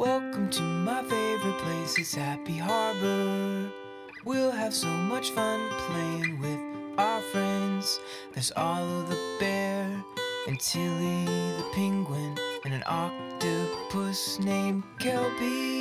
Welcome to my favorite place, it's Happy Harbor. We'll have so much fun playing with our friends. There's Olive the bear, and Tilly the penguin, and an octopus named Kelby.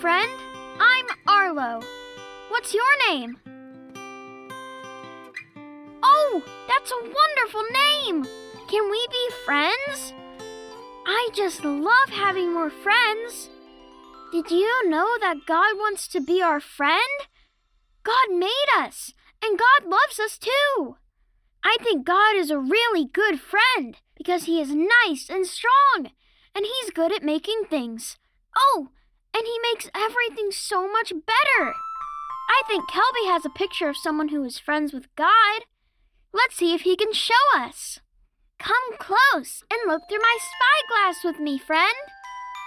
Friend. I'm Arlo. What's your name? Oh, that's a wonderful name. Can we be friends? I just love having more friends. Did you know that God wants to be our friend? God made us, and God loves us too. I think God is a really good friend because he is nice and strong, and he's good at making things. Oh, and he makes everything so much better. I think Kelby has a picture of someone who is friends with God. Let's see if he can show us. Come close and look through my spyglass with me, friend.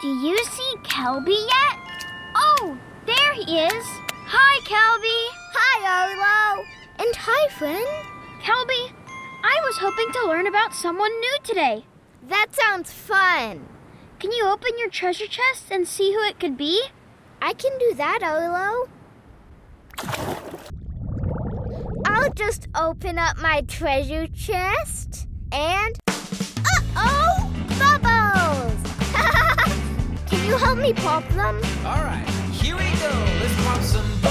Do you see Kelby yet? Oh, there he is. Hi, Kelby. Hi, Arlo. And hi, friend. Kelby, I was hoping to learn about someone new today. That sounds fun. Can you open your treasure chest and see who it could be? I can do that, Arlo. I'll just open up my treasure chest and. Uh oh! Bubbles! can you help me pop them? Alright, here we go. Let's pop some bubbles.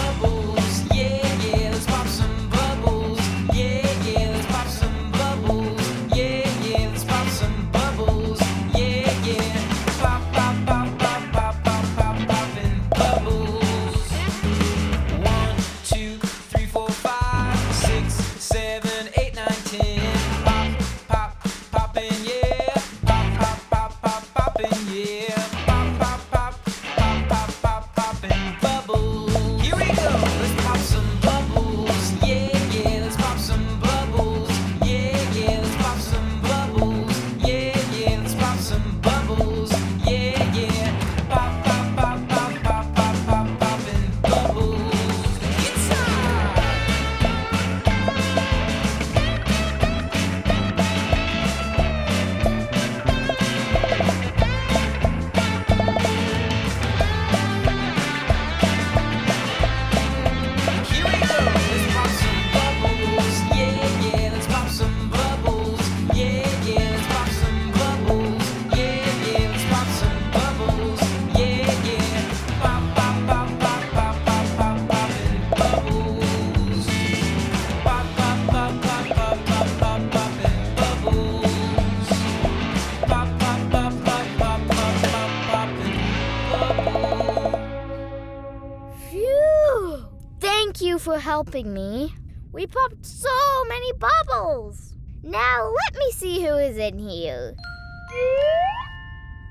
For helping me. We popped so many bubbles. Now let me see who is in here.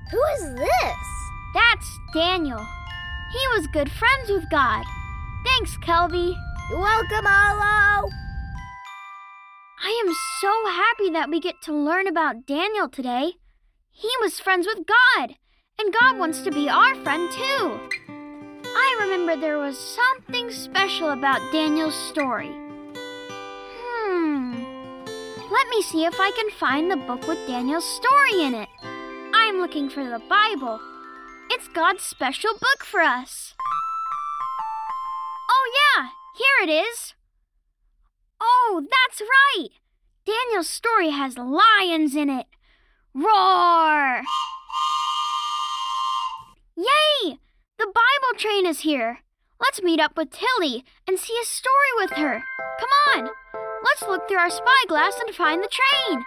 Who is this? That's Daniel. He was good friends with God. Thanks, Kelby. You're welcome, Arlo. I am so happy that we get to learn about Daniel today. He was friends with God, and God wants to be our friend too. I remember there was something special about Daniel's story. Hmm. Let me see if I can find the book with Daniel's story in it. I'm looking for the Bible. It's God's special book for us. Oh, yeah, here it is. Oh, that's right. Daniel's story has lions in it. Roar! Yay! The Bible train is here. Let's meet up with Tilly and see a story with her. Come on. Let's look through our spyglass and find the train.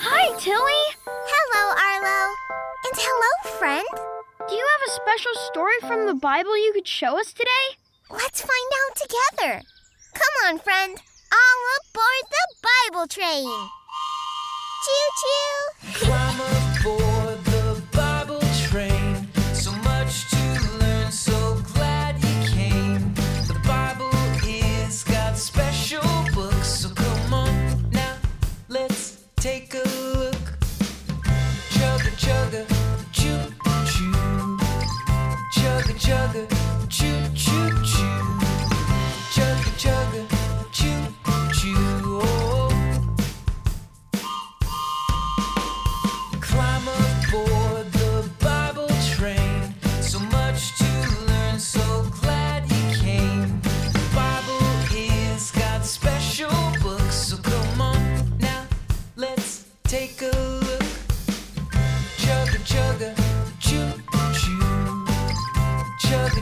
Hi, Tilly. Hello, Arlo. And hello, friend. Do you have a special story from the Bible you could show us today? Let's find out together. Come on, friend. All aboard the Bible train. choo choo.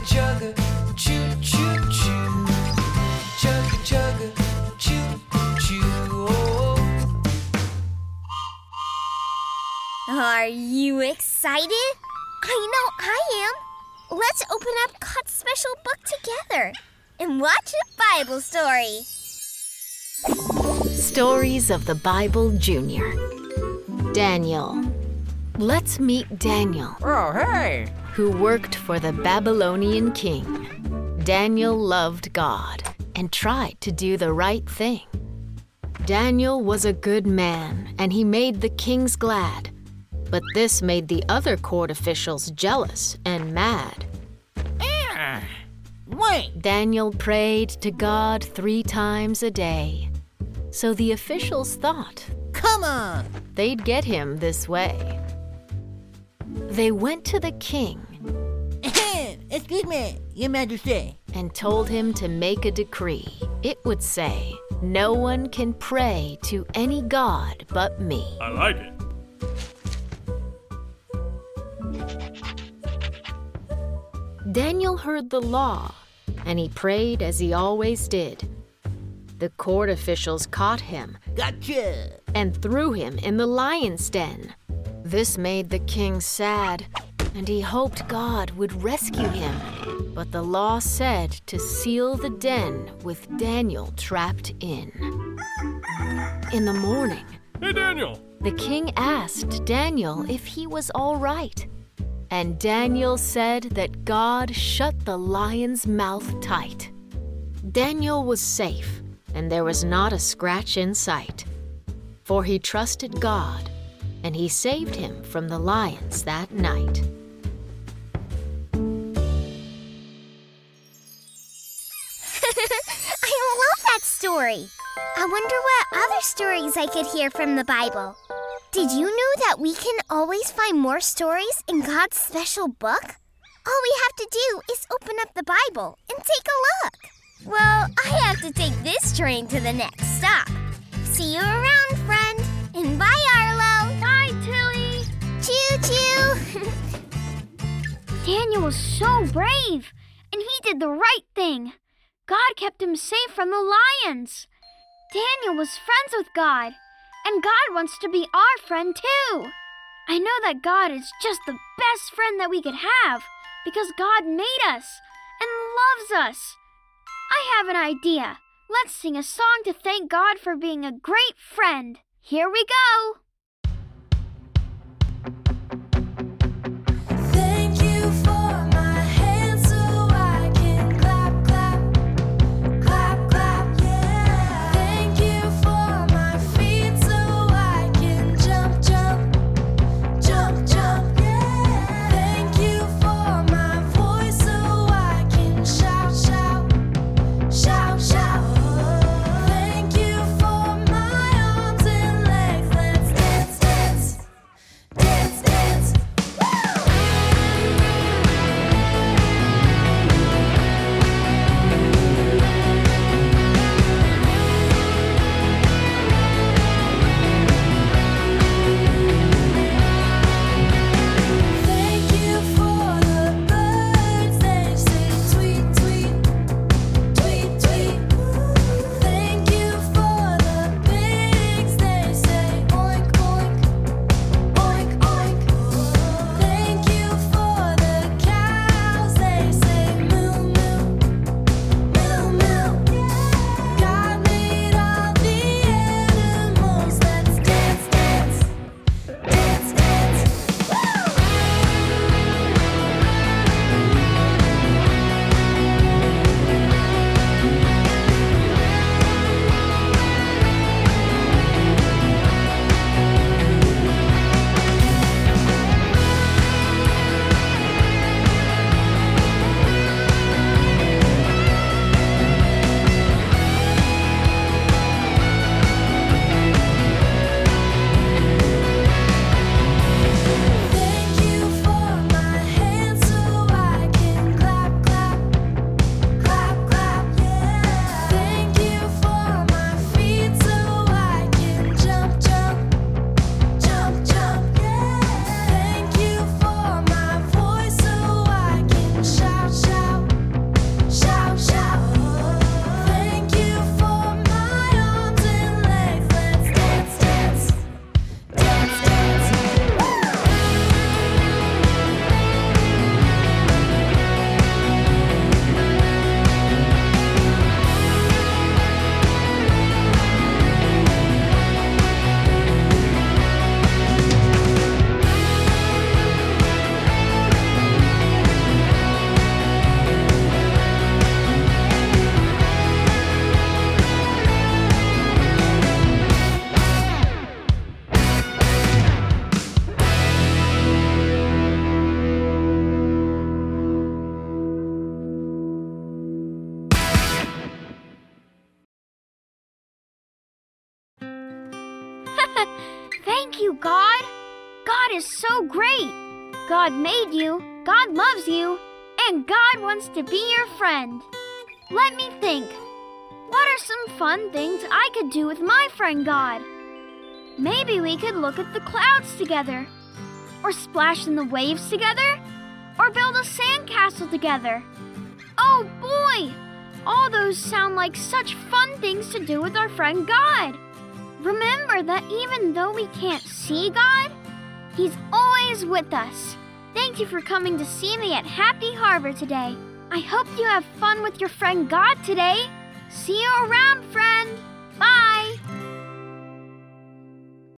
Chugga chugga, choo choo choo. Chugga chugga, choo choo. Oh. Are you excited? I know I am. Let's open up God's special book together and watch a Bible story. Stories of the Bible Junior. Daniel. Let's meet Daniel, Oh, hey! Who worked for the Babylonian king. Daniel loved God and tried to do the right thing. Daniel was a good man and he made the kings glad. But this made the other court officials jealous and mad. Ah, wait! Daniel prayed to God three times a day. So the officials thought Come on! they'd get him this way. They went to the king Excuse me, Your Majesty. and told him to make a decree. It would say, No one can pray to any god but me. I like it. Daniel heard the law, and he prayed as he always did. The court officials caught him Gotcha! and threw him in the lion's den. This made the king sad, and he hoped God would rescue him. But the law said to seal the den with Daniel trapped in. In the morning, Hey, Daniel. the king asked Daniel if he was all right. And Daniel said that God shut the lion's mouth tight. Daniel was safe, and there was not a scratch in sight. For he trusted God, and he saved him from the lions that night. I love that story. I wonder what other stories I could hear from the Bible. Did you know that we can always find more stories in God's special book? All we have to do is open up the Bible and take a look. Well, I have to take this train to the next stop. See you around, friend. And bye, Arlo. Daniel was so brave, and he did the right thing. God kept him safe from the lions. Daniel was friends with God, and God wants to be our friend too. I know that God is just the best friend that we could have because God made us and loves us. I have an idea. Let's sing a song to thank God for being a great friend. Here we go. You, God. God is so great. God made you, God loves you, and God wants to be your friend. Let me think. What are some fun things I could do with my friend God? Maybe we could look at the clouds together, or splash in the waves together, or build a sandcastle together. Oh boy! All those sound like such fun things to do with our friend God. Remember that even though we can't see God, He's always with us. Thank you for coming to see me at Happy Harbor today. I hope you have fun with your friend God today. See you around, friend. Bye.